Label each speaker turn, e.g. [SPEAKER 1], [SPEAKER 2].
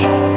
[SPEAKER 1] Yeah.